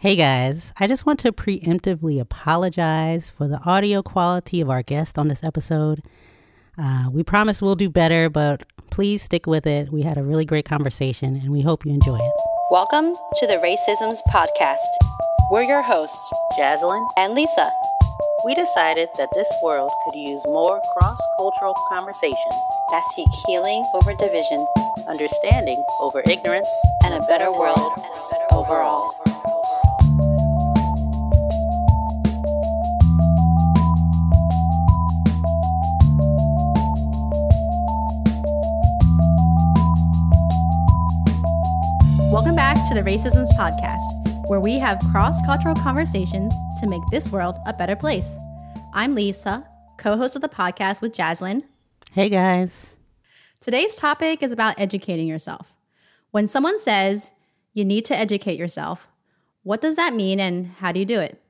Hey guys, I just want to preemptively apologize for the audio quality of our guest on this episode. Uh, we promise we'll do better, but please stick with it. We had a really great conversation and we hope you enjoy it. Welcome to the Racisms Podcast. We're your hosts, Jaslyn and Lisa. We decided that this world could use more cross cultural conversations that seek healing over division, understanding over ignorance, and a better world overall. Welcome back to the Racisms Podcast, where we have cross cultural conversations to make this world a better place. I'm Lisa, co host of the podcast with Jaslyn. Hey guys. Today's topic is about educating yourself. When someone says you need to educate yourself, what does that mean and how do you do it?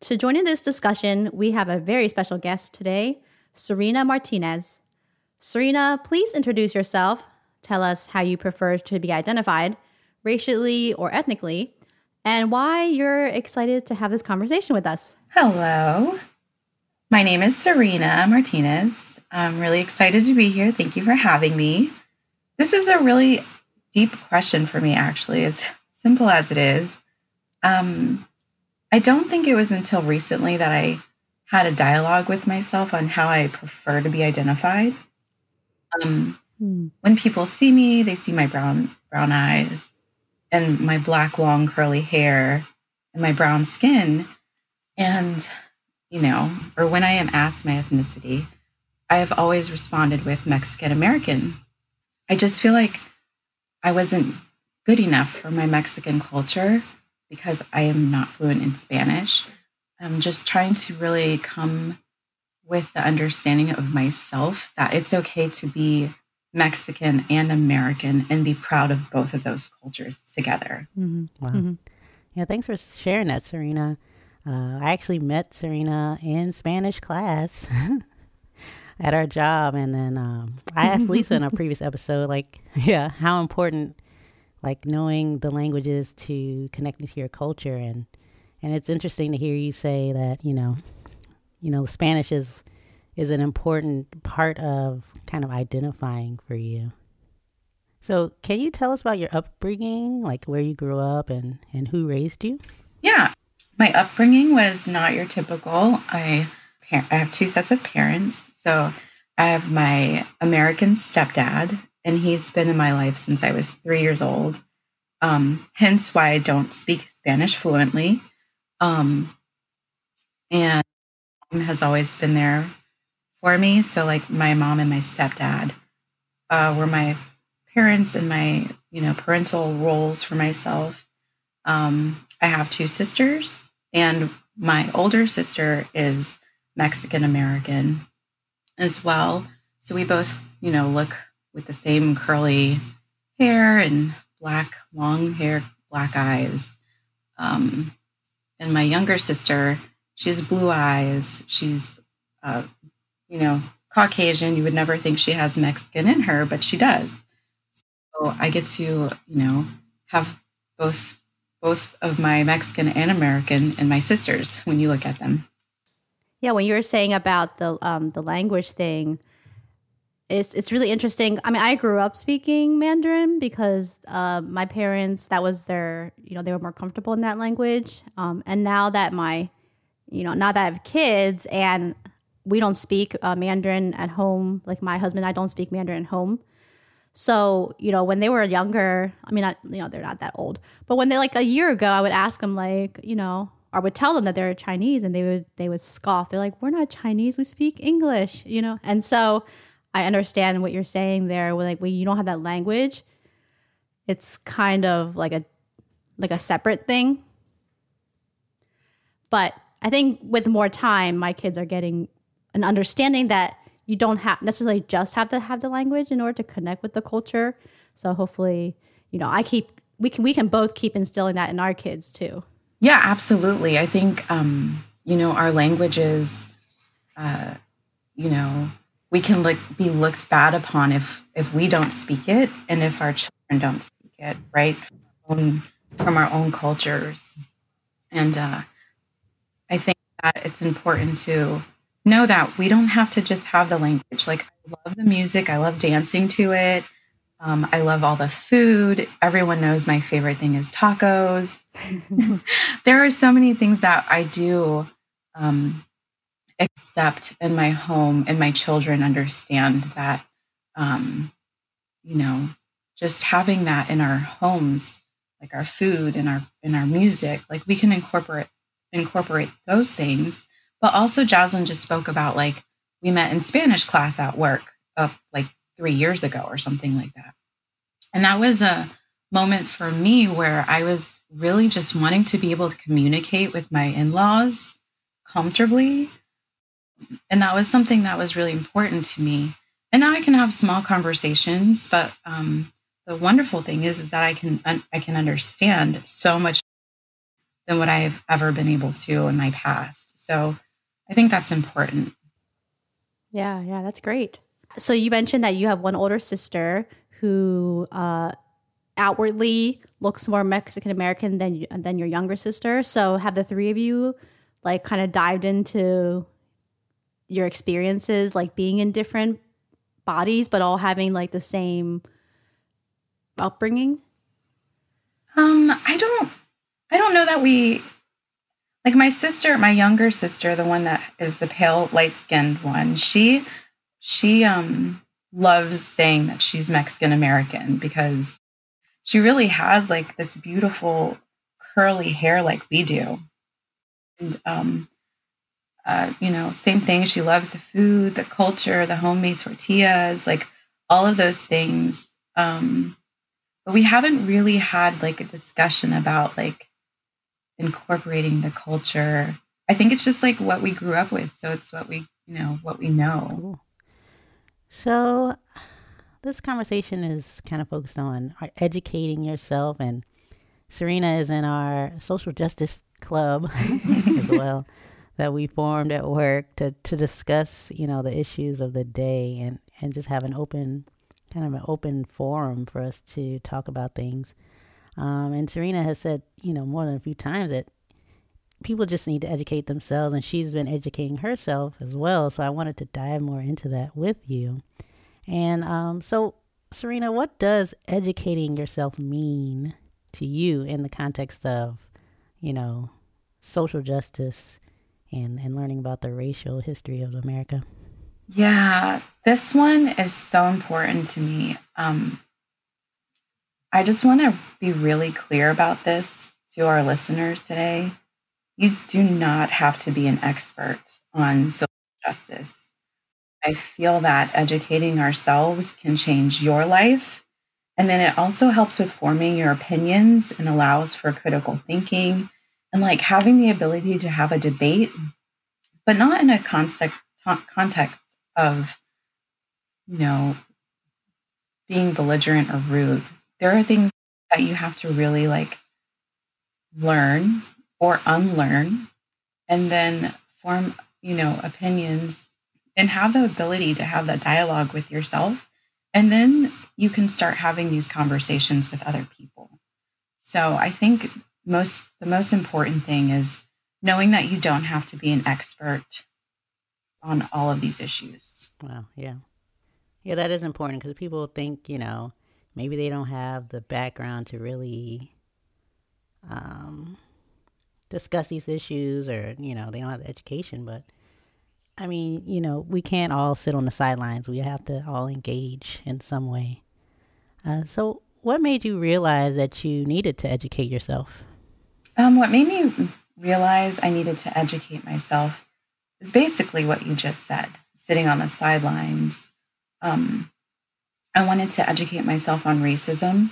To join in this discussion, we have a very special guest today, Serena Martinez. Serena, please introduce yourself. Tell us how you prefer to be identified racially or ethnically, and why you're excited to have this conversation with us. Hello. My name is Serena Martinez. I'm really excited to be here. Thank you for having me. This is a really deep question for me, actually, as simple as it is. Um, I don't think it was until recently that I had a dialogue with myself on how I prefer to be identified. Um, hmm. When people see me, they see my brown brown eyes, and my black, long, curly hair and my brown skin. And, you know, or when I am asked my ethnicity, I have always responded with Mexican American. I just feel like I wasn't good enough for my Mexican culture because I am not fluent in Spanish. I'm just trying to really come with the understanding of myself that it's okay to be Mexican and American and be proud of both of those cultures together. Mm-hmm. Wow. Mm-hmm. Yeah, thanks for sharing that, Serena. Uh, I actually met Serena in Spanish class at our job. And then um, I asked Lisa in a previous episode, like, yeah, how important like knowing the languages to connecting to your culture and and it's interesting to hear you say that you know you know spanish is is an important part of kind of identifying for you. So, can you tell us about your upbringing, like where you grew up and, and who raised you? Yeah, my upbringing was not your typical. I, I have two sets of parents. So, I have my American stepdad, and he's been in my life since I was three years old. Um, hence why I don't speak Spanish fluently. Um, and has always been there for me. So, like my mom and my stepdad uh, were my parents and my, you know, parental roles for myself. Um, I have two sisters, and my older sister is Mexican American as well. So we both, you know, look with the same curly hair and black, long hair, black eyes. Um, and my younger sister, she's blue eyes. She's uh, you know, Caucasian. You would never think she has Mexican in her, but she does. So I get to, you know, have both both of my Mexican and American and my sisters when you look at them. Yeah, when you were saying about the um, the language thing, it's it's really interesting. I mean, I grew up speaking Mandarin because uh, my parents that was their you know they were more comfortable in that language. Um, and now that my you know now that I have kids and we don't speak uh, Mandarin at home. Like my husband and I don't speak Mandarin at home. So, you know, when they were younger, I mean, not, you know, they're not that old, but when they like a year ago, I would ask them like, you know, I would tell them that they're Chinese and they would, they would scoff. They're like, we're not Chinese. We speak English, you know? And so I understand what you're saying there. Like, when you don't have that language, it's kind of like a, like a separate thing. But I think with more time, my kids are getting an understanding that you don't have necessarily just have to have the language in order to connect with the culture. So hopefully, you know, I keep we can we can both keep instilling that in our kids too. Yeah, absolutely. I think um, you know our languages, uh, you know, we can look be looked bad upon if if we don't speak it and if our children don't speak it, right? From, our own, from our own cultures. And uh, I think that it's important to know that we don't have to just have the language. Like, I love the music, I love dancing to it. Um, I love all the food. Everyone knows my favorite thing is tacos. there are so many things that I do um, accept in my home, and my children understand that, um, you know, just having that in our homes, like our food and our in our music, like we can incorporate incorporate those things. But also, Jaslyn just spoke about like we met in Spanish class at work, uh, like three years ago or something like that, and that was a moment for me where I was really just wanting to be able to communicate with my in laws comfortably. And that was something that was really important to me. And now I can have small conversations, but um, the wonderful thing is, is that I can I can understand so much than what I've ever been able to in my past. So I think that's important. Yeah, yeah, that's great. So you mentioned that you have one older sister who uh, outwardly looks more Mexican American than than your younger sister. So have the three of you like kind of dived into your experiences, like being in different bodies, but all having like the same upbringing? Um, I don't I don't know that we like my sister, my younger sister, the one that is the pale light-skinned one. She she um loves saying that she's Mexican American because she really has like this beautiful curly hair like we do. And um uh, you know, same thing. She loves the food, the culture, the homemade tortillas, like all of those things. Um, but we haven't really had like a discussion about like incorporating the culture. I think it's just like what we grew up with. So it's what we, you know, what we know. So this conversation is kind of focused on educating yourself and Serena is in our social justice club as well that we formed at work to, to discuss, you know, the issues of the day and, and just have an open kind of an open forum for us to talk about things. Um, and Serena has said, you know, more than a few times that people just need to educate themselves, and she's been educating herself as well. So I wanted to dive more into that with you. And um, so, Serena, what does educating yourself mean to you in the context of, you know, social justice and, and learning about the racial history of America? Yeah, this one is so important to me. Um, I just want to be really clear about this to our listeners today. You do not have to be an expert on social justice. I feel that educating ourselves can change your life. And then it also helps with forming your opinions and allows for critical thinking and like having the ability to have a debate, but not in a context, context of, you know, being belligerent or rude. There are things that you have to really like learn or unlearn and then form, you know, opinions and have the ability to have that dialogue with yourself. And then you can start having these conversations with other people. So I think most the most important thing is knowing that you don't have to be an expert on all of these issues. Wow. Yeah. Yeah, that is important because people think, you know, maybe they don't have the background to really um, discuss these issues or, you know, they don't have the education. But I mean, you know, we can't all sit on the sidelines. We have to all engage in some way. Uh, so, what made you realize that you needed to educate yourself? Um, what made me realize I needed to educate myself is basically what you just said sitting on the sidelines. Um, I wanted to educate myself on racism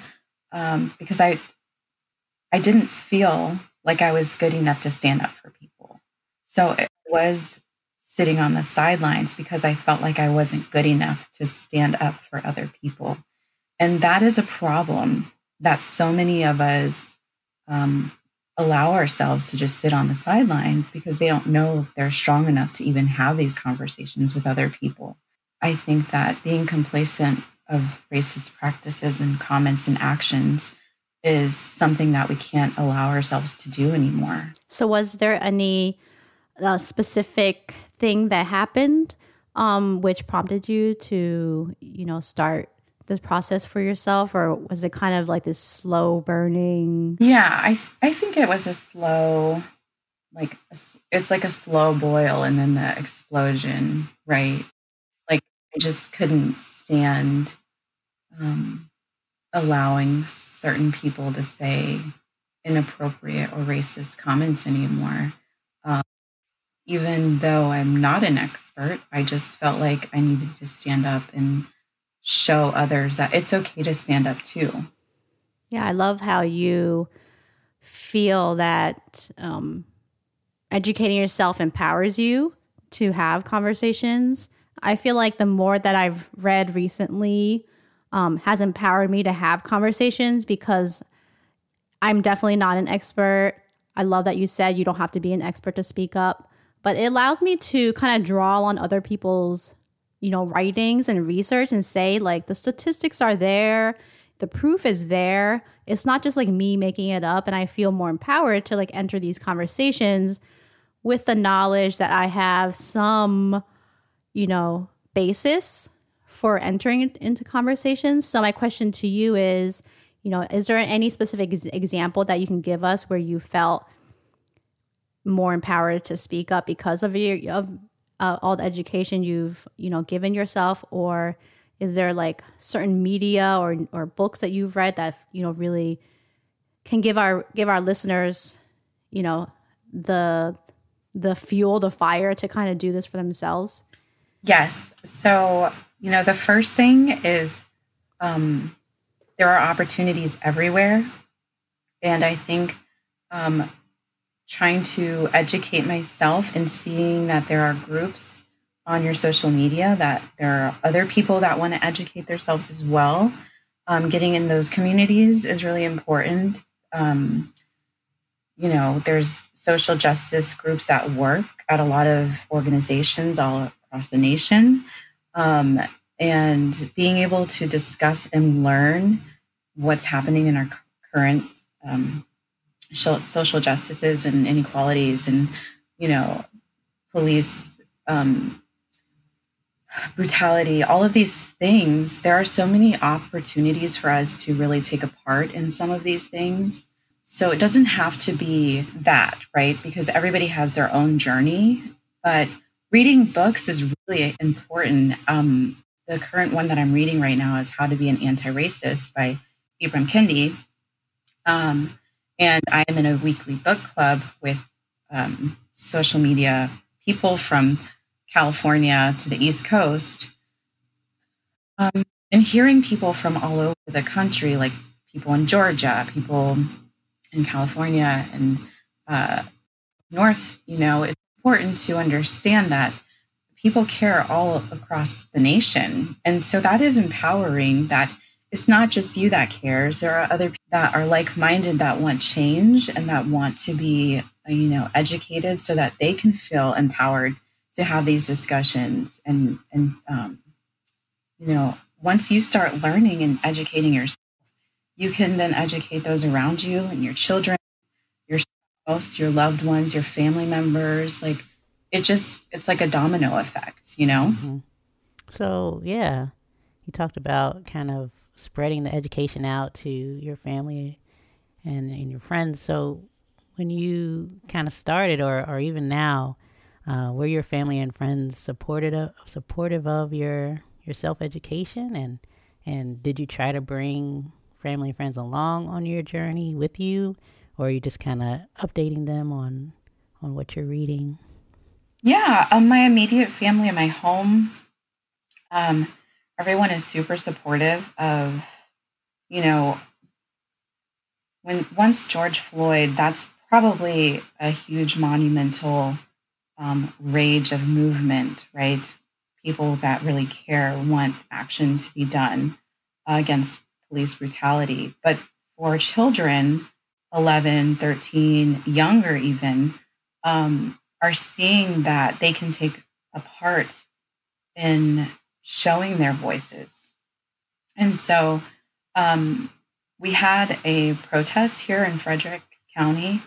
um, because I I didn't feel like I was good enough to stand up for people. So it was sitting on the sidelines because I felt like I wasn't good enough to stand up for other people. And that is a problem that so many of us um, allow ourselves to just sit on the sidelines because they don't know if they're strong enough to even have these conversations with other people. I think that being complacent of racist practices and comments and actions is something that we can't allow ourselves to do anymore. So, was there any uh, specific thing that happened um, which prompted you to, you know, start this process for yourself, or was it kind of like this slow burning? Yeah, I I think it was a slow, like it's like a slow boil and then the explosion, right? I just couldn't stand um, allowing certain people to say inappropriate or racist comments anymore. Um, even though I'm not an expert, I just felt like I needed to stand up and show others that it's okay to stand up too. Yeah, I love how you feel that um, educating yourself empowers you to have conversations. I feel like the more that I've read recently um, has empowered me to have conversations because I'm definitely not an expert. I love that you said you don't have to be an expert to speak up, but it allows me to kind of draw on other people's, you know, writings and research and say like the statistics are there, the proof is there. It's not just like me making it up, and I feel more empowered to like enter these conversations with the knowledge that I have some, you know, basis for entering into conversations. So my question to you is, you know, is there any specific ex- example that you can give us where you felt more empowered to speak up because of your of uh, all the education you've you know given yourself, or is there like certain media or or books that you've read that you know really can give our give our listeners, you know, the the fuel, the fire to kind of do this for themselves? Yes. So you know, the first thing is um, there are opportunities everywhere. And I think um, trying to educate myself and seeing that there are groups on your social media, that there are other people that want to educate themselves as well. Um, getting in those communities is really important. Um, you know, there's social justice groups that work at a lot of organizations all across the nation um, and being able to discuss and learn what's happening in our current um, social justices and inequalities and you know police um, brutality all of these things there are so many opportunities for us to really take a part in some of these things. So it doesn't have to be that right? Because everybody has their own journey but reading books is really important. Um, the current one that I'm reading right now is How to Be an Anti-Racist by Ibram Kendi. Um, and I am in a weekly book club with um, social media people from California to the East Coast. Um, and hearing people from all over the country, like people in Georgia, people in California and uh, North, you know, it's important to understand that people care all across the nation. And so that is empowering that it's not just you that cares. There are other people that are like minded that want change and that want to be, you know, educated so that they can feel empowered to have these discussions. And, and, um, you know, once you start learning and educating yourself, you can then educate those around you and your children your loved ones, your family members. Like it just, it's like a domino effect, you know? Mm-hmm. So, yeah, you talked about kind of spreading the education out to your family and, and your friends. So, when you kind of started, or, or even now, uh, were your family and friends supportive of, supportive of your your self education and and did you try to bring family and friends along on your journey with you or are you just kind of updating them on on what you're reading? Yeah, um, my immediate family and my home, um, everyone is super supportive of, you know, when once George Floyd, that's probably a huge monumental um, rage of movement, right? People that really care want action to be done uh, against police brutality. But for children, 11, 13, younger even, um, are seeing that they can take a part in showing their voices. And so, um, we had a protest here in Frederick County,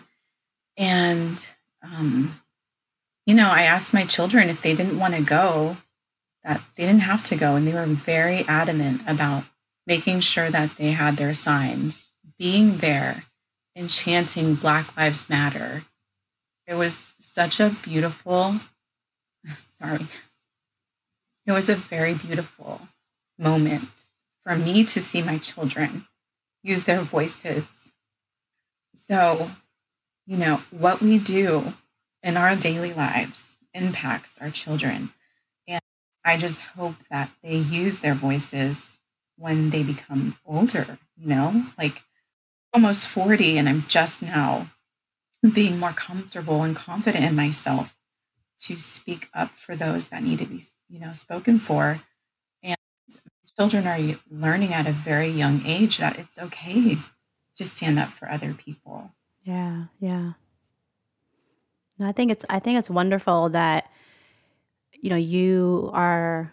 and um, you know, I asked my children if they didn't want to go, that they didn't have to go, and they were very adamant about making sure that they had their signs, being there, and chanting Black Lives Matter. It was such a beautiful, sorry, it was a very beautiful moment for me to see my children use their voices. So, you know, what we do in our daily lives impacts our children. And I just hope that they use their voices when they become older, you know, like almost 40, and I'm just now being more comfortable and confident in myself to speak up for those that need to be, you know, spoken for. And children are learning at a very young age that it's okay to stand up for other people. Yeah, yeah. I think it's I think it's wonderful that you know you are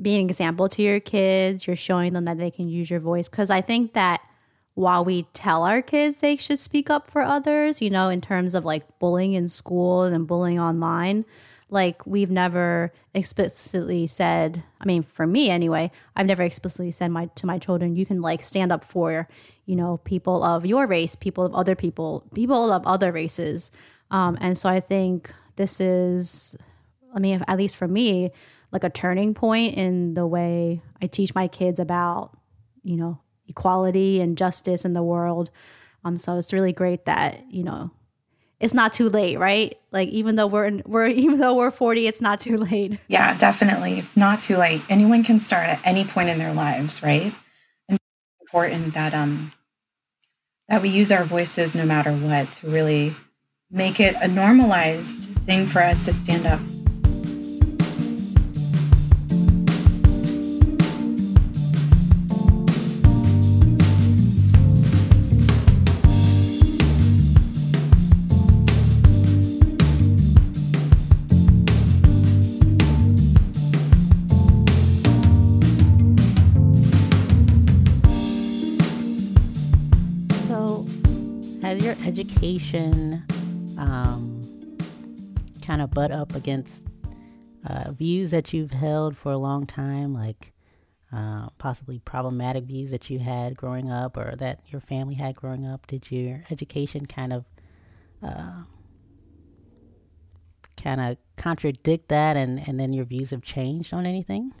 being an example to your kids. You're showing them that they can use your voice because I think that while we tell our kids they should speak up for others, you know, in terms of like bullying in schools and bullying online, like we've never explicitly said, I mean, for me anyway, I've never explicitly said my to my children, you can like stand up for, you know, people of your race, people of other people, people of other races. Um, and so I think this is, I mean, at least for me, like a turning point in the way I teach my kids about, you know, equality and justice in the world. Um, so it's really great that you know it's not too late, right? Like even though we're in, we're even though we're forty, it's not too late. Yeah, definitely, it's not too late. Anyone can start at any point in their lives, right? And it's important that um that we use our voices no matter what to really make it a normalized thing for us to stand up butt up against uh, views that you've held for a long time, like uh, possibly problematic views that you had growing up or that your family had growing up? Did your education kind of uh, kind of contradict that, and and then your views have changed on anything?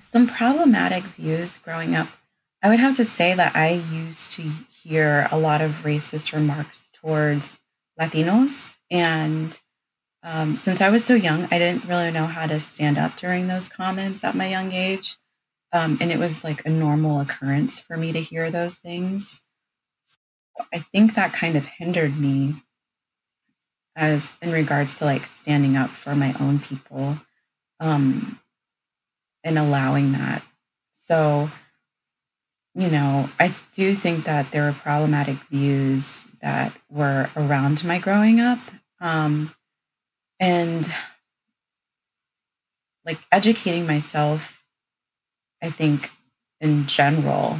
Some problematic views growing up. I would have to say that I used to hear a lot of racist remarks towards Latinos. And um, since I was so young, I didn't really know how to stand up during those comments at my young age. Um, and it was like a normal occurrence for me to hear those things. So I think that kind of hindered me as in regards to like standing up for my own people um, and allowing that. So you know, I do think that there were problematic views that were around my growing up. Um, and like educating myself, I think in general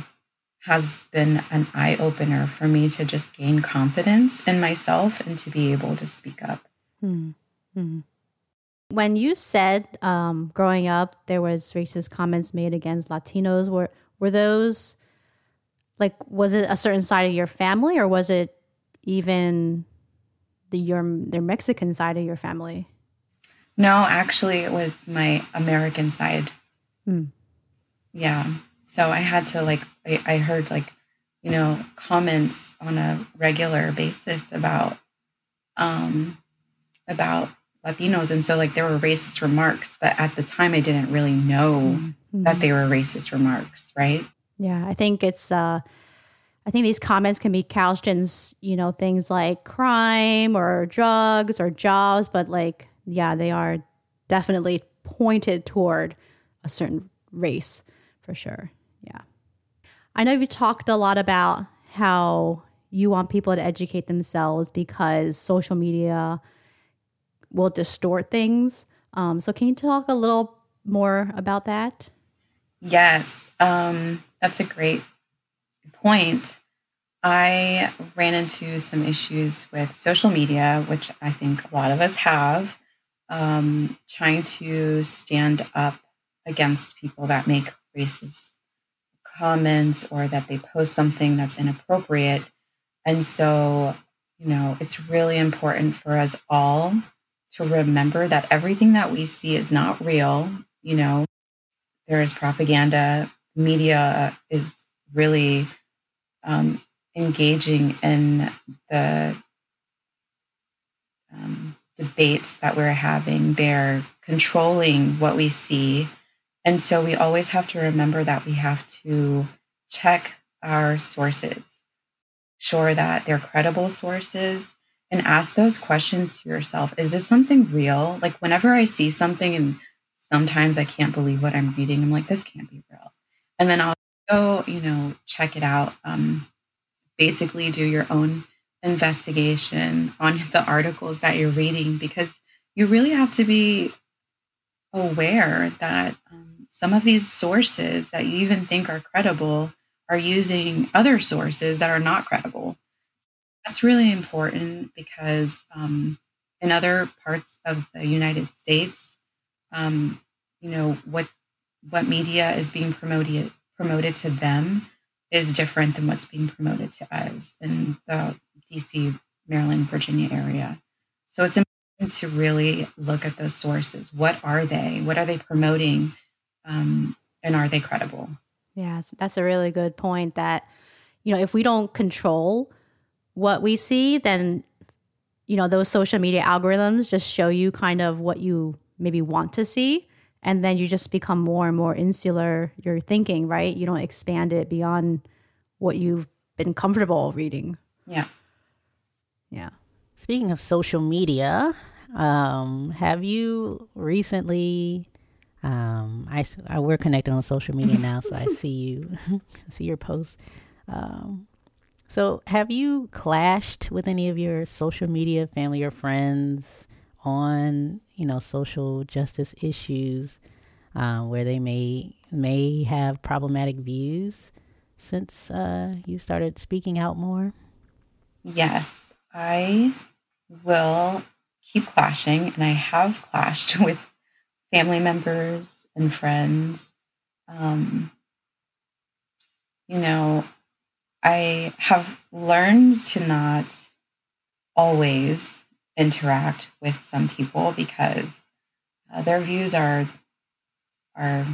has been an eye opener for me to just gain confidence in myself and to be able to speak up. Mm-hmm. When you said um, growing up there was racist comments made against Latinos, were were those like was it a certain side of your family or was it even the your their Mexican side of your family? No, actually it was my American side. Hmm. Yeah. So I had to like I, I heard like, you know, comments on a regular basis about um about Latinos. And so like there were racist remarks, but at the time I didn't really know mm-hmm. that they were racist remarks, right? Yeah, I think it's uh I think these comments can be couched in, you know, things like crime or drugs or jobs, but like, yeah, they are definitely pointed toward a certain race for sure. Yeah. I know you talked a lot about how you want people to educate themselves because social media will distort things. Um, so, can you talk a little more about that? Yes. Um, that's a great point. I ran into some issues with social media, which I think a lot of us have, um, trying to stand up against people that make racist comments or that they post something that's inappropriate. And so, you know, it's really important for us all to remember that everything that we see is not real. You know, there is propaganda, media is really um, engaging in the um, debates that we're having. They're controlling what we see. And so we always have to remember that we have to check our sources, sure that they're credible sources, and ask those questions to yourself. Is this something real? Like whenever I see something and sometimes I can't believe what I'm reading, I'm like, this can't be real. And then I'll go, you know, check it out. Um, basically do your own investigation on the articles that you're reading because you really have to be aware that um, some of these sources that you even think are credible are using other sources that are not credible. That's really important because um, in other parts of the United States, um, you know what what media is being promoted promoted to them is different than what's being promoted to us in the DC, Maryland, Virginia area. So it's important to really look at those sources. What are they? What are they promoting? Um, and are they credible? Yeah, that's a really good point that, you know, if we don't control what we see, then, you know, those social media algorithms just show you kind of what you maybe want to see and then you just become more and more insular your thinking right? You don't expand it beyond what you've been comfortable reading. Yeah. Yeah. Speaking of social media um, have you recently um, I, I we're connected on social media now so i see you see your posts. Um, so have you clashed with any of your social media family or friends on you know social justice issues uh, where they may may have problematic views since uh, you started speaking out more? Yes, I will keep clashing, and I have clashed with family members and friends. Um, you know, I have learned to not always interact with some people because uh, their views are are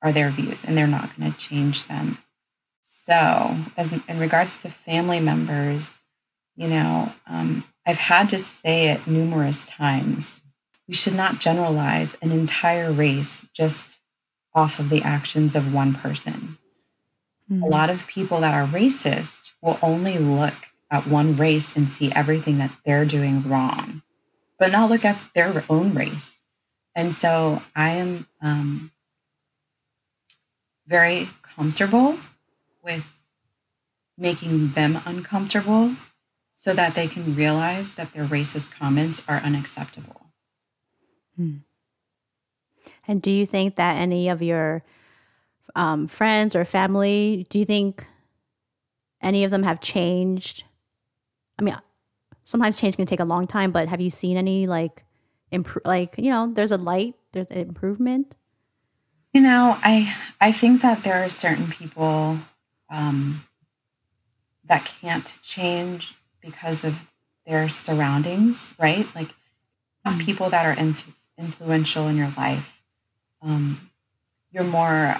are their views and they're not going to change them. So, as in, in, regards to family members, you know, um, I've had to say it numerous times. We should not generalize an entire race just off of the actions of one person. Mm-hmm. A lot of people that are racist will only look at one race and see everything that they're doing wrong, but not look at their own race. And so I am um, very comfortable with making them uncomfortable so that they can realize that their racist comments are unacceptable. Hmm. And do you think that any of your um, friends or family, do you think any of them have changed I mean, sometimes change can take a long time, but have you seen any like improve? Like you know, there's a light, there's an improvement. You know, I I think that there are certain people um, that can't change because of their surroundings, right? Like mm-hmm. people that are inf- influential in your life. Um, you're more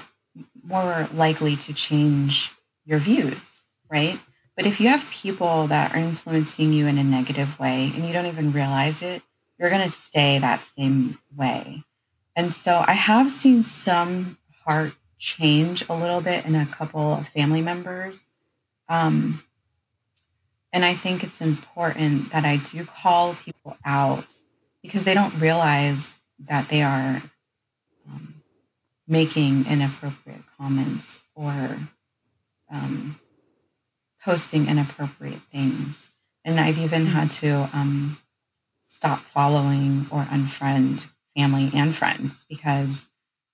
more likely to change your views, right? But if you have people that are influencing you in a negative way and you don't even realize it, you're going to stay that same way. And so I have seen some heart change a little bit in a couple of family members. Um, and I think it's important that I do call people out because they don't realize that they are um, making inappropriate comments or um, posting inappropriate things. And I've even had to um, stop following or unfriend family and friends because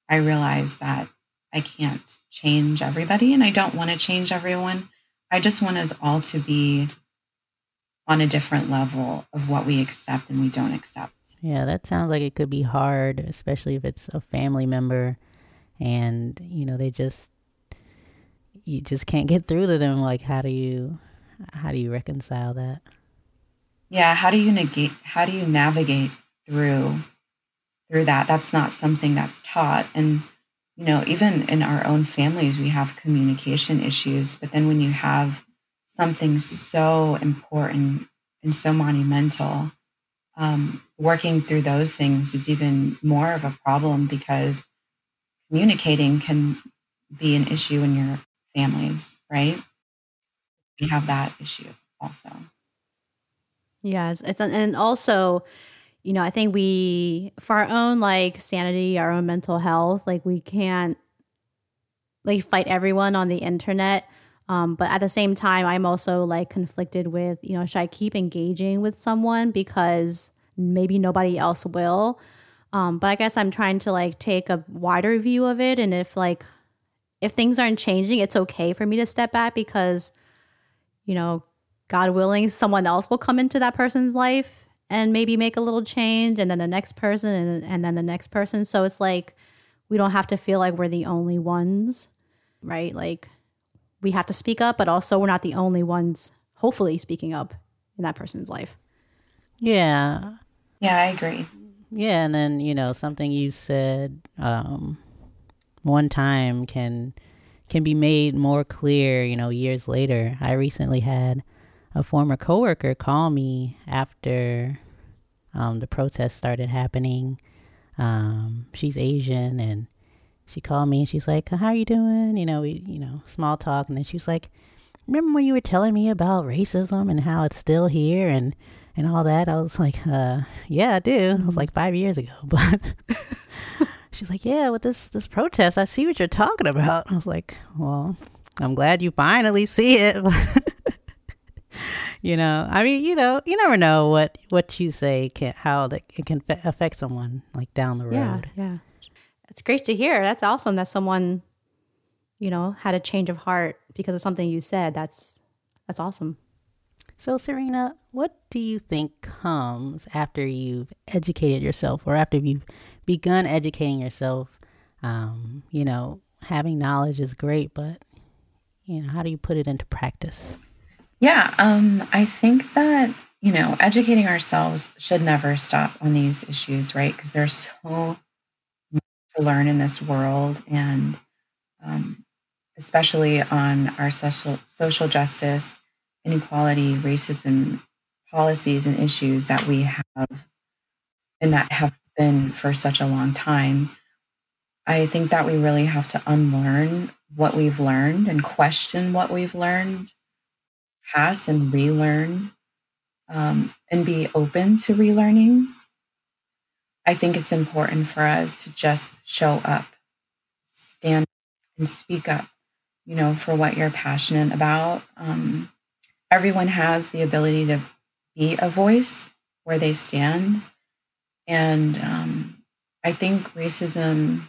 I realize that I can't change everybody and I don't want to change everyone. I just want us all to be on a different level of what we accept and we don't accept. Yeah, that sounds like it could be hard, especially if it's a family member and, you know, they just you just can't get through to them like how do you how do you reconcile that? Yeah, how do you negate how do you navigate through through that? That's not something that's taught and you know, even in our own families we have communication issues, but then when you have something so important and so monumental, um, working through those things is even more of a problem because communicating can be an issue in your families, right? We have that issue also. Yes, it's and also, you know, I think we for our own like sanity, our own mental health, like we can't like fight everyone on the internet um, but at the same time, I'm also like conflicted with, you know, should I keep engaging with someone because maybe nobody else will? Um, but I guess I'm trying to like take a wider view of it. And if like, if things aren't changing, it's okay for me to step back because, you know, God willing, someone else will come into that person's life and maybe make a little change. And then the next person and, and then the next person. So it's like, we don't have to feel like we're the only ones, right? Like, we have to speak up, but also we're not the only ones, hopefully, speaking up in that person's life. Yeah. Yeah, I agree. Yeah, and then, you know, something you said um, one time can can be made more clear, you know, years later. I recently had a former coworker call me after um, the protests started happening. Um, she's Asian and she called me and she's like, "How are you doing?" You know, we, you know, small talk, and then she was like, "Remember when you were telling me about racism and how it's still here and and all that?" I was like, "Uh, yeah, I do." It was mm-hmm. like five years ago, but she's like, "Yeah, with this this protest, I see what you're talking about." I was like, "Well, I'm glad you finally see it." you know, I mean, you know, you never know what what you say can how that it can affect someone like down the road. Yeah, yeah it's great to hear. That's awesome that someone, you know, had a change of heart because of something you said. That's that's awesome. So, Serena, what do you think comes after you've educated yourself or after you've begun educating yourself? Um, you know, having knowledge is great, but, you know, how do you put it into practice? Yeah, um, I think that, you know, educating ourselves should never stop on these issues, right? Because there's so to learn in this world and um, especially on our social social justice inequality racism policies and issues that we have and that have been for such a long time i think that we really have to unlearn what we've learned and question what we've learned pass and relearn um, and be open to relearning I think it's important for us to just show up, stand and speak up, you know, for what you're passionate about. Um, everyone has the ability to be a voice where they stand. And um, I think racism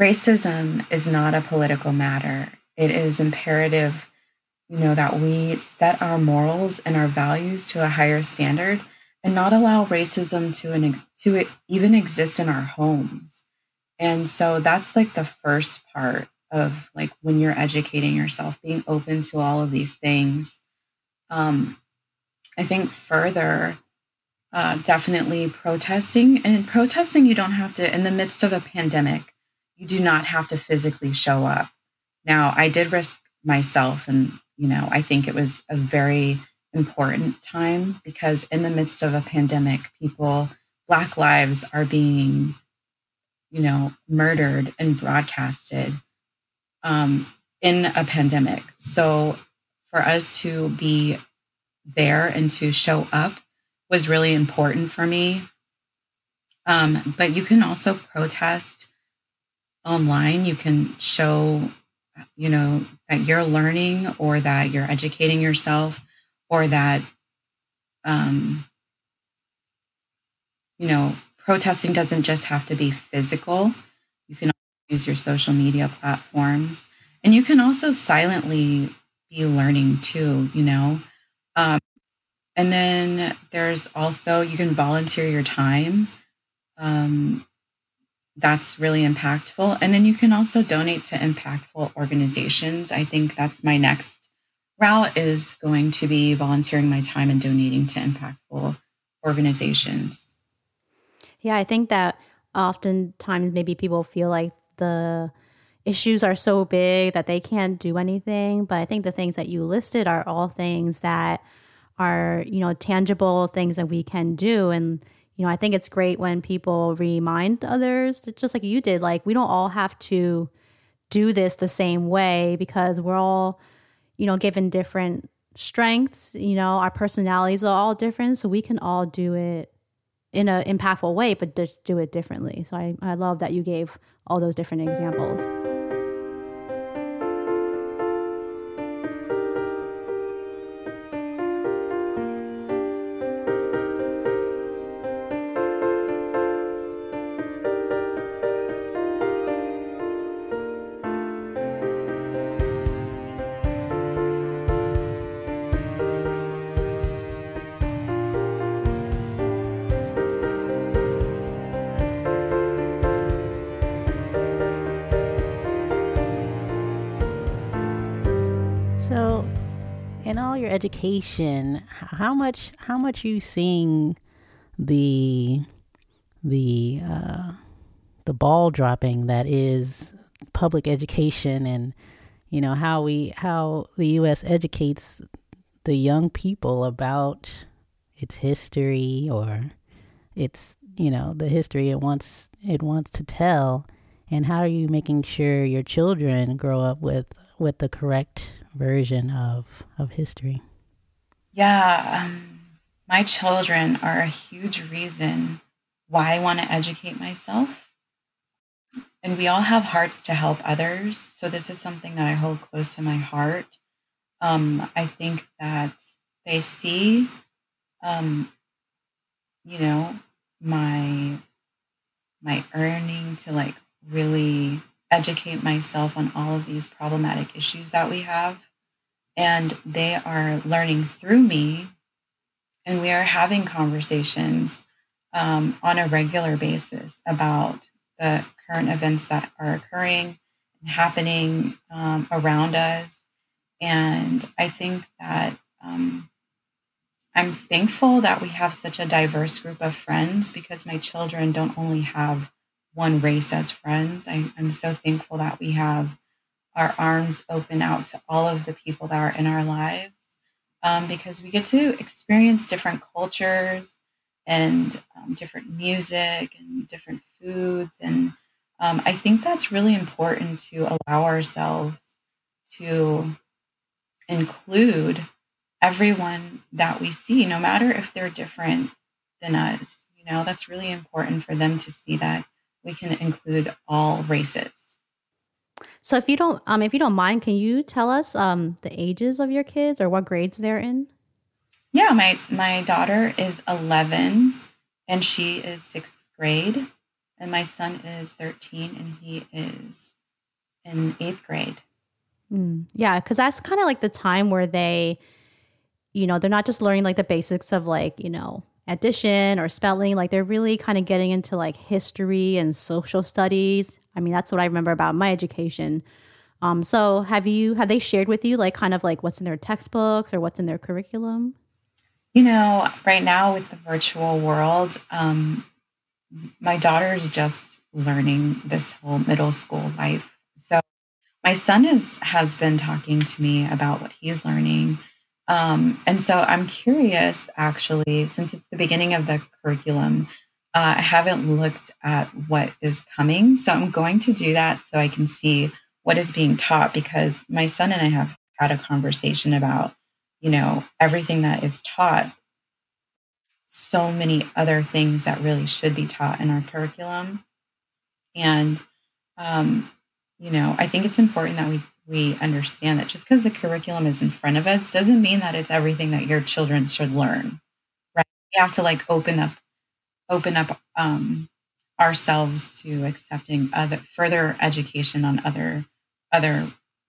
racism is not a political matter. It is imperative, you know, that we set our morals and our values to a higher standard and not allow racism to an, to even exist in our homes. And so that's like the first part of like when you're educating yourself, being open to all of these things. Um, I think further, uh, definitely protesting. And protesting, you don't have to, in the midst of a pandemic, you do not have to physically show up. Now, I did risk myself, and, you know, I think it was a very important time because in the midst of a pandemic, people, Black lives are being, you know, murdered and broadcasted um, in a pandemic. So for us to be there and to show up was really important for me. Um, but you can also protest online. You can show, you know, that you're learning or that you're educating yourself or that um, you know protesting doesn't just have to be physical you can use your social media platforms and you can also silently be learning too, you know. Um, and then there's also you can volunteer your time. Um, that's really impactful. And then you can also donate to impactful organizations. I think that's my next route is going to be volunteering my time and donating to impactful organizations. Yeah, I think that oftentimes maybe people feel like the issues are so big that they can't do anything. But I think the things that you listed are all things that are, you know, tangible things that we can do. And, you know, I think it's great when people remind others, just like you did, like we don't all have to do this the same way because we're all, you know, given different strengths, you know, our personalities are all different. So we can all do it in an impactful way, but just do it differently. So I, I love that you gave all those different examples. Education, how much how much you seeing the the uh, the ball dropping that is public education, and you know how we how the U.S. educates the young people about its history or its you know the history it wants it wants to tell, and how are you making sure your children grow up with with the correct version of of history. Yeah, um, my children are a huge reason why I want to educate myself. And we all have hearts to help others. So this is something that I hold close to my heart. Um, I think that they see, um, you know, my my earning to like really educate myself on all of these problematic issues that we have. And they are learning through me. And we are having conversations um, on a regular basis about the current events that are occurring and happening um, around us. And i think that um, i'm thankful that we have such a diverse group of friends because my children don't only have one race as friends I, i'm so thankful that we have our arms open out to all of the people that are in our lives um, because we get to experience different cultures and um, different music and different foods. And um, I think that's really important to allow ourselves to include everyone that we see, no matter if they're different than us. You know, that's really important for them to see that we can include all races. So if you don't um if you don't mind, can you tell us um the ages of your kids or what grades they're in? Yeah, my my daughter is 11 and she is 6th grade and my son is 13 and he is in 8th grade. Mm, yeah, cuz that's kind of like the time where they you know, they're not just learning like the basics of like, you know, addition or spelling like they're really kind of getting into like history and social studies. I mean that's what i remember about my education. Um, so have you have they shared with you like kind of like what's in their textbooks or what's in their curriculum? You know right now with the virtual world um, my daughter's just learning this whole middle school life. So my son is has been talking to me about what he's learning um, and so I'm curious, actually, since it's the beginning of the curriculum, uh, I haven't looked at what is coming. So I'm going to do that so I can see what is being taught because my son and I have had a conversation about, you know, everything that is taught, so many other things that really should be taught in our curriculum. And, um, you know, I think it's important that we we understand that just because the curriculum is in front of us doesn't mean that it's everything that your children should learn right we have to like open up open up um, ourselves to accepting other further education on other other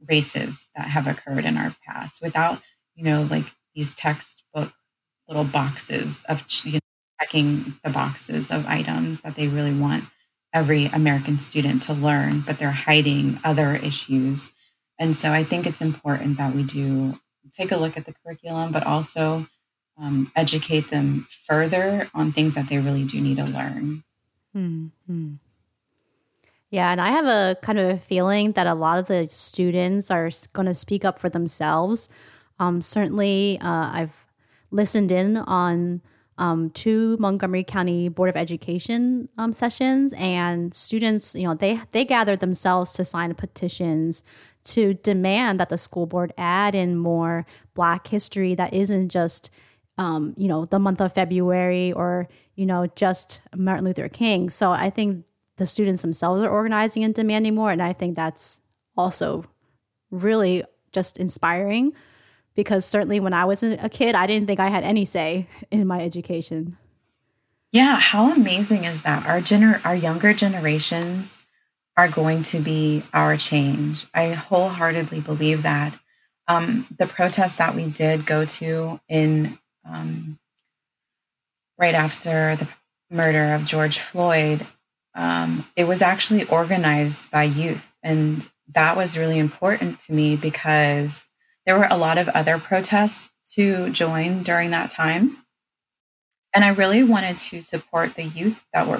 races that have occurred in our past without, you know, like these textbook little boxes of you know, checking the boxes of items that they really want every American student to learn, but they're hiding other issues. And so I think it's important that we do take a look at the curriculum, but also um, educate them further on things that they really do need to learn. Mm-hmm. Yeah, and I have a kind of a feeling that a lot of the students are going to speak up for themselves. Um, certainly, uh, I've listened in on um, two Montgomery County Board of Education um, sessions, and students, you know, they they gathered themselves to sign petitions to demand that the school board add in more Black history that isn't just, um, you know, the month of February or you know just Martin Luther King. So I think the students themselves are organizing and demanding more. And I think that's also really just inspiring because certainly when I was a kid, I didn't think I had any say in my education. Yeah, how amazing is that? Our gener- our younger generations are going to be our change. I wholeheartedly believe that. Um, the protest that we did go to in um, right after the murder of George Floyd, um, it was actually organized by youth. And that was really important to me because there were a lot of other protests to join during that time. And I really wanted to support the youth that were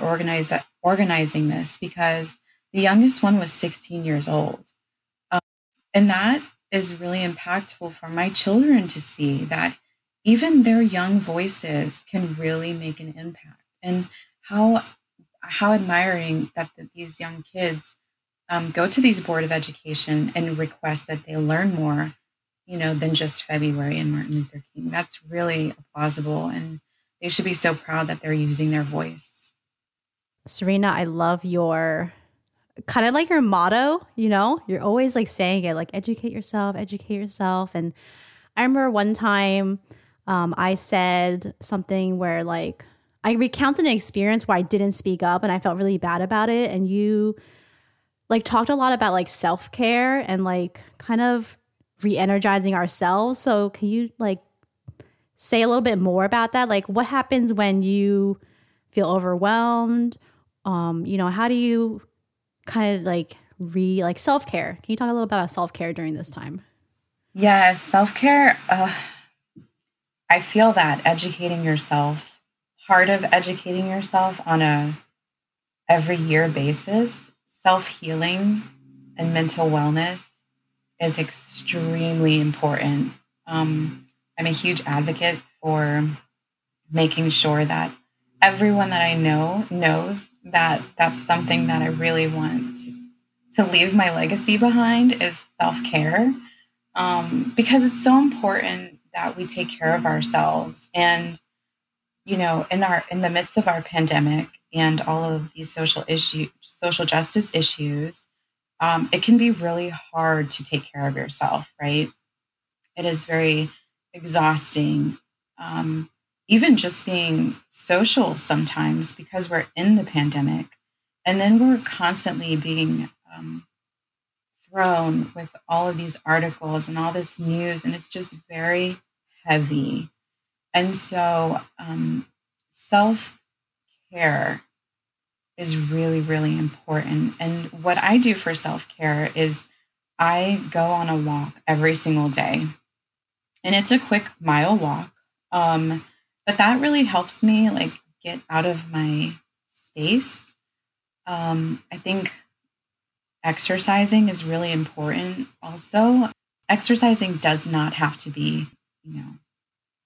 organizing this because the youngest one was 16 years old. Um, and that is really impactful for my children to see that even their young voices can really make an impact. And how how admiring that the, these young kids um, go to these board of education and request that they learn more you know than just february and martin luther king that's really plausible and they should be so proud that they're using their voice serena i love your kind of like your motto you know you're always like saying it like educate yourself educate yourself and i remember one time um, i said something where like I recounted an experience where I didn't speak up and I felt really bad about it. And you like talked a lot about like self care and like kind of re energizing ourselves. So can you like say a little bit more about that? Like what happens when you feel overwhelmed? Um, you know, how do you kind of like re like self care? Can you talk a little about self care during this time? Yes, self care. Uh, I feel that educating yourself part of educating yourself on a every year basis, self-healing and mental wellness is extremely important. Um, I'm a huge advocate for making sure that everyone that I know knows that that's something that I really want to leave my legacy behind is self-care um, because it's so important that we take care of ourselves and you know, in our in the midst of our pandemic and all of these social issues, social justice issues, um, it can be really hard to take care of yourself, right? It is very exhausting. Um, even just being social sometimes because we're in the pandemic and then we're constantly being um, thrown with all of these articles and all this news and it's just very heavy and so um, self care is really, really important. And what I do for self care is I go on a walk every single day. And it's a quick mile walk. Um, but that really helps me like get out of my space. Um, I think exercising is really important also. Exercising does not have to be, you know,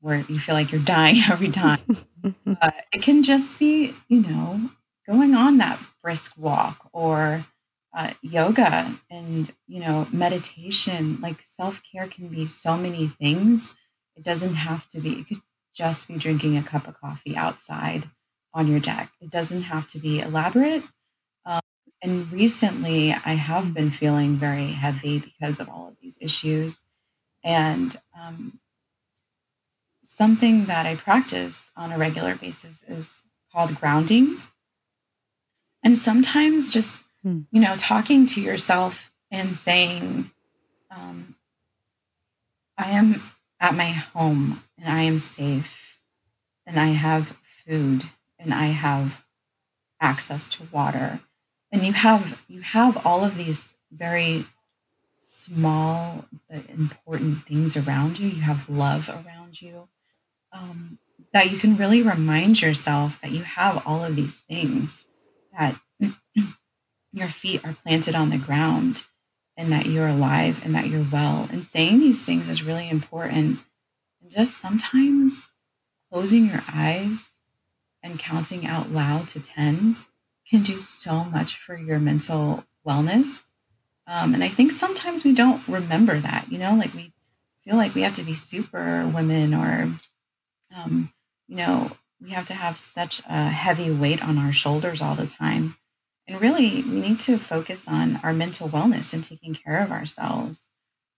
where you feel like you're dying every time. uh, it can just be, you know, going on that brisk walk or uh, yoga and, you know, meditation. Like self care can be so many things. It doesn't have to be, it could just be drinking a cup of coffee outside on your deck. It doesn't have to be elaborate. Um, and recently, I have been feeling very heavy because of all of these issues. And um, something that I practice on a regular basis is called grounding. And sometimes just, hmm. you know, talking to yourself and saying, um, I am at my home and I am safe and I have food and I have access to water. And you have you have all of these very small but important things around you. You have love around you. Um, that you can really remind yourself that you have all of these things that your feet are planted on the ground and that you're alive and that you're well. And saying these things is really important. And just sometimes closing your eyes and counting out loud to 10 can do so much for your mental wellness. Um, and I think sometimes we don't remember that, you know, like we feel like we have to be super women or, um, you know, we have to have such a heavy weight on our shoulders all the time. And really, we need to focus on our mental wellness and taking care of ourselves.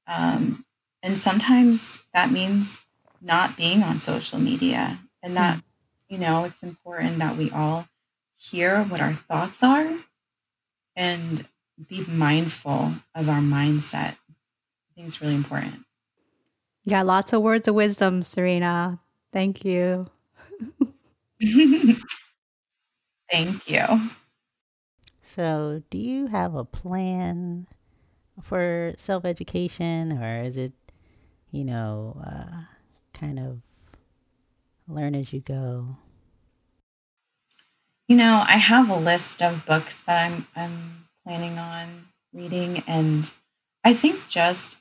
Um, and sometimes that means not being on social media. And that, you know, it's important that we all hear what our thoughts are and be mindful of our mindset. I think it's really important. yeah lots of words of wisdom, Serena. Thank you. Thank you. So, do you have a plan for self education, or is it, you know, uh, kind of learn as you go? You know, I have a list of books that I'm I'm planning on reading, and I think just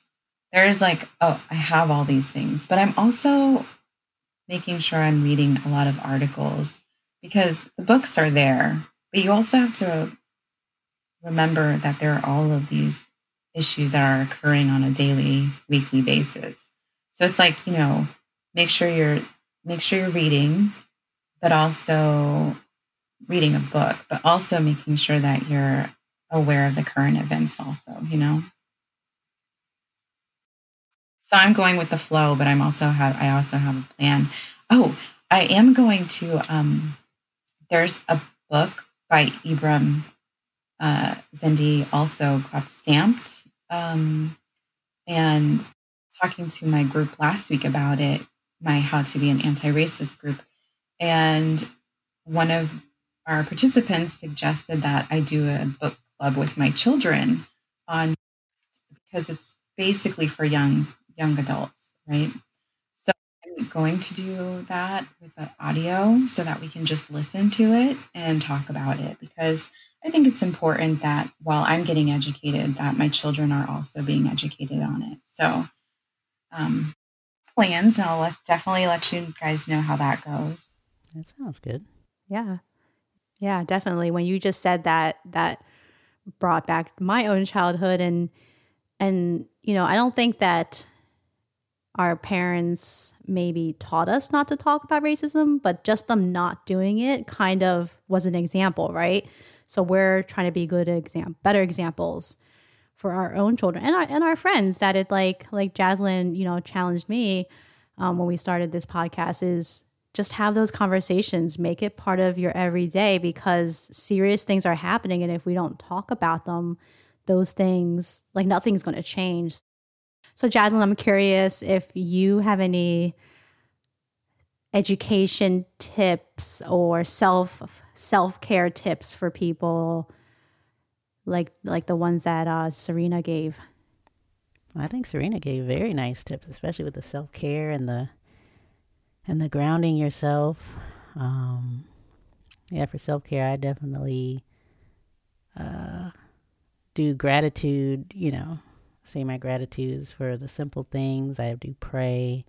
there's like, oh, I have all these things, but I'm also making sure I'm reading a lot of articles because the books are there, but you also have to remember that there are all of these issues that are occurring on a daily, weekly basis. So it's like, you know, make sure you're make sure you're reading, but also reading a book, but also making sure that you're aware of the current events also, you know. So I'm going with the flow, but I'm also have I also have a plan. Oh, I am going to um there's a book by Ibram uh, Kendi also got stamped. Um, and talking to my group last week about it, my How to Be an Anti Racist group. And one of our participants suggested that I do a book club with my children on because it's basically for young young adults, right? So I'm going to do that with the audio so that we can just listen to it and talk about it because I think it's important that while I'm getting educated, that my children are also being educated on it. So, um, plans, and I'll let, definitely let you guys know how that goes. That sounds good. Yeah. Yeah, definitely. When you just said that, that brought back my own childhood and and you know, I don't think that our parents maybe taught us not to talk about racism, but just them not doing it kind of was an example, right? So we're trying to be good exam better examples for our own children and our and our friends that it like like Jaslyn, you know, challenged me um, when we started this podcast is just have those conversations, make it part of your everyday because serious things are happening and if we don't talk about them, those things like nothing's going to change. So Jaslyn, I'm curious if you have any education tips or self self care tips for people like like the ones that uh, Serena gave? I think Serena gave very nice tips, especially with the self care and the and the grounding yourself. Um, yeah, for self care, I definitely uh, do gratitude. You know, say my gratitudes for the simple things. I do pray.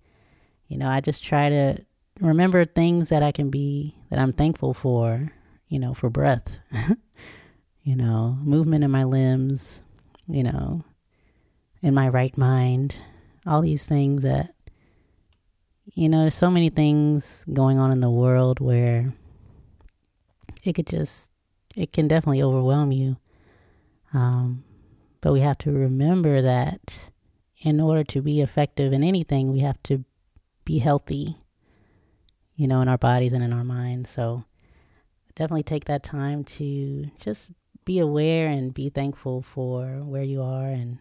You know, I just try to remember things that I can be that I'm thankful for, you know, for breath. you know, movement in my limbs, you know, in my right mind, all these things that you know, there's so many things going on in the world where it could just it can definitely overwhelm you. Um, but we have to remember that in order to be effective in anything, we have to be healthy you know, in our bodies and in our minds. So definitely take that time to just be aware and be thankful for where you are and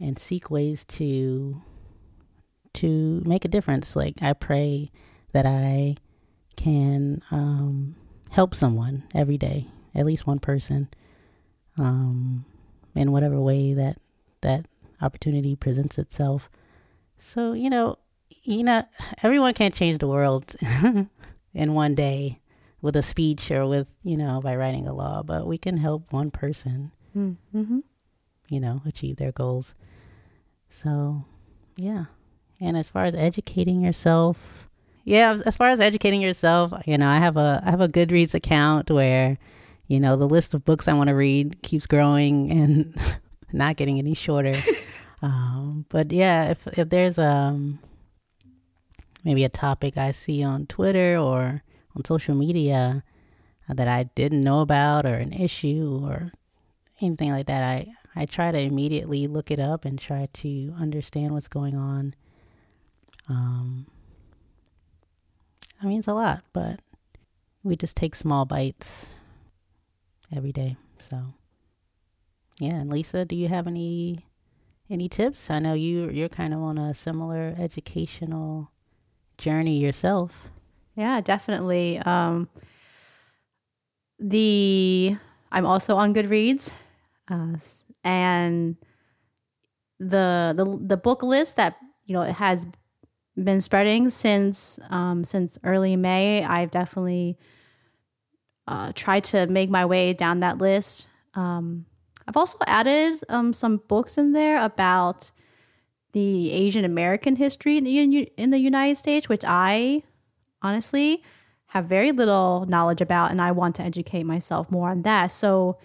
and seek ways to to make a difference. Like I pray that I can um, help someone every day, at least one person, um, in whatever way that that opportunity presents itself. So you know, you know, everyone can't change the world in one day with a speech or with you know by writing a law, but we can help one person, Mm-hmm. you know, achieve their goals. So, yeah. And as far as educating yourself, yeah, as- as far as educating yourself, you know, I have a I have a Goodreads account where, you know, the list of books I want to read keeps growing and not getting any shorter. um, but yeah, if if there's um maybe a topic I see on Twitter or on social media uh, that I didn't know about or an issue or anything like that, I I try to immediately look it up and try to understand what's going on. Um, I mean, it's a lot, but we just take small bites every day. So, yeah. And Lisa, do you have any any tips? I know you you're kind of on a similar educational journey yourself. Yeah, definitely. Um, the I'm also on Goodreads, uh, and the the the book list that you know it has been spreading since um, since early May. I've definitely uh, tried to make my way down that list. Um, I've also added um, some books in there about the Asian American history in the in the United States, which I honestly have very little knowledge about and I want to educate myself more on that. So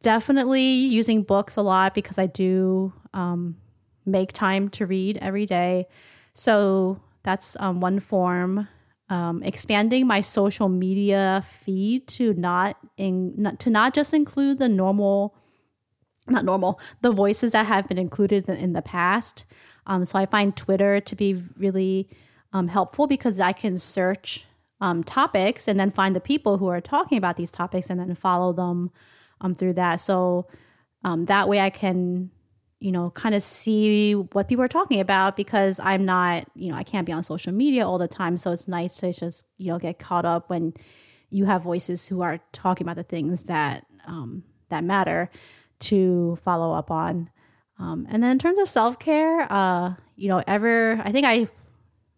definitely using books a lot because I do um, make time to read every day. So that's um, one form. Um, expanding my social media feed to not in not, to not just include the normal not normal the voices that have been included in, the past. Um, so i find twitter to be really um, helpful because i can search um, topics and then find the people who are talking about these topics and then follow them um, through that. So um, that way i can you know kind of see what people are talking about because i'm not you know i can't be on social media all the time. So it's nice to just you know get caught up when you have voices who are talking about the things that um, that matter to follow up on. Um, and then in terms of self care, uh, you know, ever I think I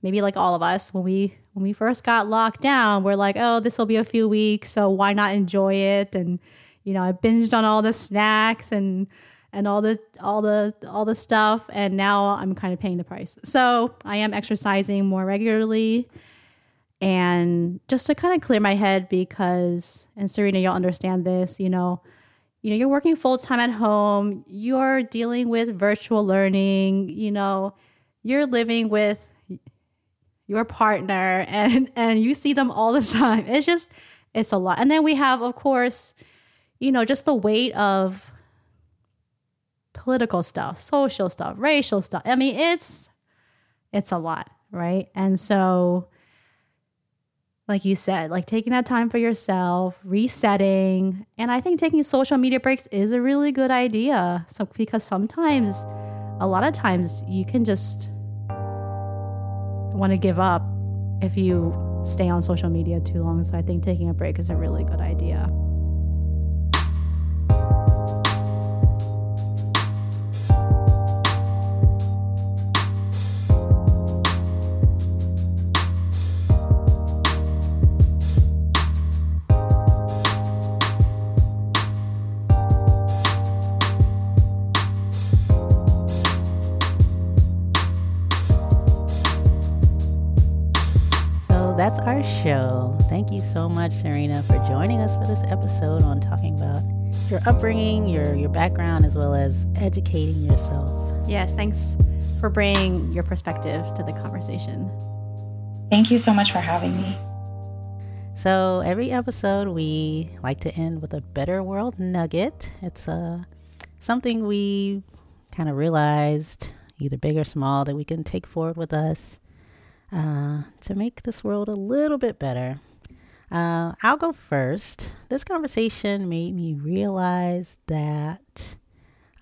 maybe like all of us when we when we first got locked down, we're like, oh, this will be a few weeks, so why not enjoy it? And you know, I binged on all the snacks and and all the all the all the stuff, and now I'm kind of paying the price. So I am exercising more regularly and just to kind of clear my head because and Serena, you'll understand this, you know, you know, you're working full time at home, you're dealing with virtual learning, you know, you're living with your partner and and you see them all the time. It's just it's a lot. And then we have of course, you know, just the weight of political stuff, social stuff, racial stuff. I mean, it's it's a lot, right? And so like you said, like taking that time for yourself, resetting. And I think taking social media breaks is a really good idea. So, because sometimes, a lot of times, you can just want to give up if you stay on social media too long. So, I think taking a break is a really good idea. So much, Serena, for joining us for this episode on talking about your upbringing, your your background, as well as educating yourself. Yes, thanks for bringing your perspective to the conversation. Thank you so much for having me. So every episode we like to end with a better world nugget. It's uh, something we kind of realized, either big or small, that we can take forward with us uh, to make this world a little bit better. Uh, I'll go first. This conversation made me realize that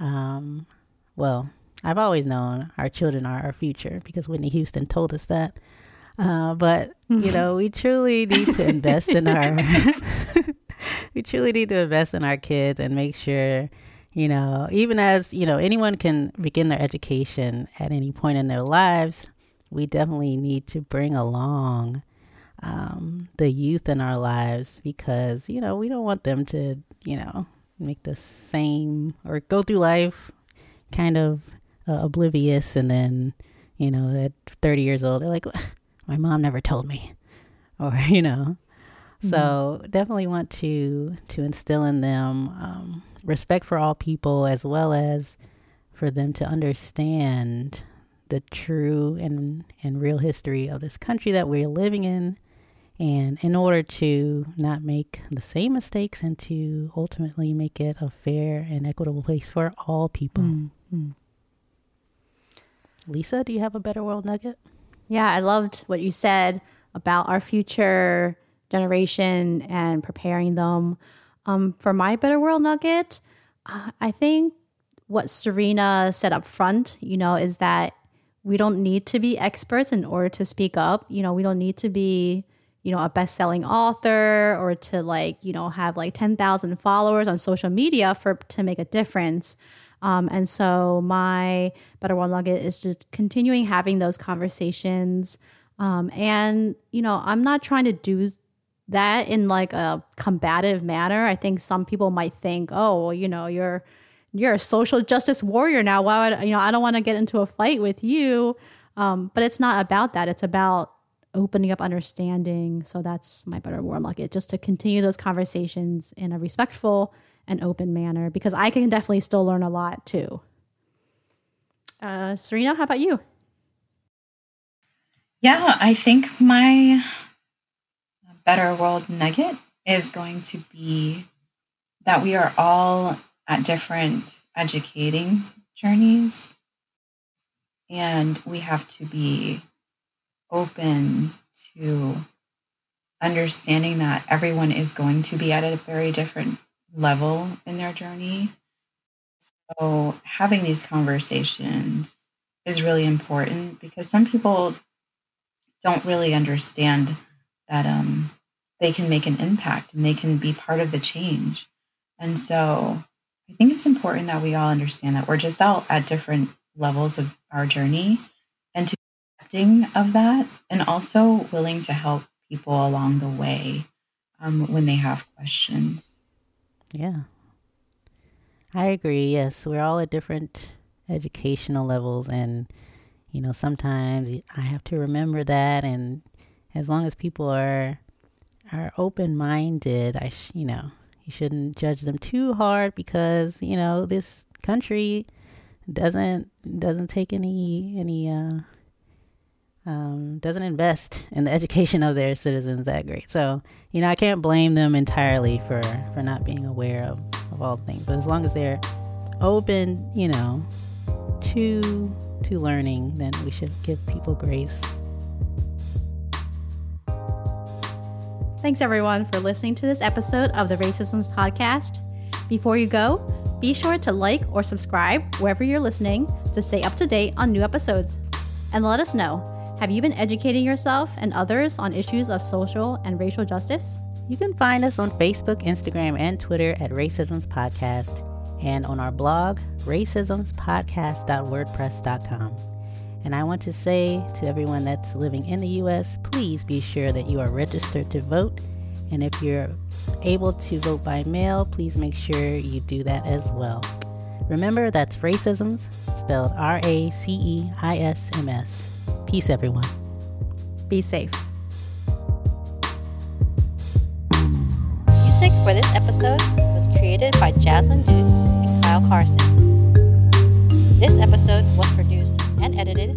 um, well, I've always known our children are our future because Whitney Houston told us that. Uh, but you know, we truly need to invest in our. we truly need to invest in our kids and make sure, you know, even as you know, anyone can begin their education at any point in their lives. We definitely need to bring along um, the youth in our lives because you know we don't want them to you know make the same or go through life kind of uh, oblivious and then you know at 30 years old they're like my mom never told me or you know mm-hmm. so definitely want to to instill in them um, respect for all people as well as for them to understand the true and and real history of this country that we're living in and in order to not make the same mistakes and to ultimately make it a fair and equitable place for all people. Mm-hmm. Lisa, do you have a better world nugget? Yeah, I loved what you said about our future generation and preparing them. Um, for my better world nugget, uh, I think what Serena said up front, you know, is that we don't need to be experts in order to speak up. You know, we don't need to be you know, a best-selling author or to like, you know, have like 10,000 followers on social media for to make a difference. Um, and so my better one nugget is just continuing having those conversations. Um, and you know, I'm not trying to do that in like a combative manner. I think some people might think, oh, well, you know, you're you're a social justice warrior now. Why would you know? I don't want to get into a fight with you. Um, but it's not about that. It's about opening up understanding. So that's my better world nugget, just to continue those conversations in a respectful and open manner because I can definitely still learn a lot too. Uh, Serena, how about you? Yeah, I think my better world nugget is going to be that we are all at different educating journeys and we have to be open to understanding that everyone is going to be at a very different level in their journey. So, having these conversations is really important because some people don't really understand that um, they can make an impact and they can be part of the change. And so, I think it's important that we all understand that we're just all at different levels of our journey accepting of that and also willing to help people along the way um, when they have questions. Yeah. I agree. Yes, we're all at different educational levels and you know, sometimes I have to remember that and as long as people are are open-minded, I sh- you know, you shouldn't judge them too hard because, you know, this country doesn't doesn't take any any uh um, doesn't invest in the education of their citizens that great. So, you know, I can't blame them entirely for, for not being aware of, of all things. But as long as they're open, you know, to to learning, then we should give people grace. Thanks everyone for listening to this episode of the Raceisms Podcast. Before you go, be sure to like or subscribe wherever you're listening to stay up to date on new episodes. And let us know have you been educating yourself and others on issues of social and racial justice? You can find us on Facebook, Instagram, and Twitter at Raceisms Podcast and on our blog, racismspodcast.wordpress.com. And I want to say to everyone that's living in the U.S., please be sure that you are registered to vote. And if you're able to vote by mail, please make sure you do that as well. Remember, that's Raceisms, spelled R A C E I S M S. Peace, everyone. Be safe. Music for this episode was created by Jaslyn Duke and Kyle Carson. This episode was produced and edited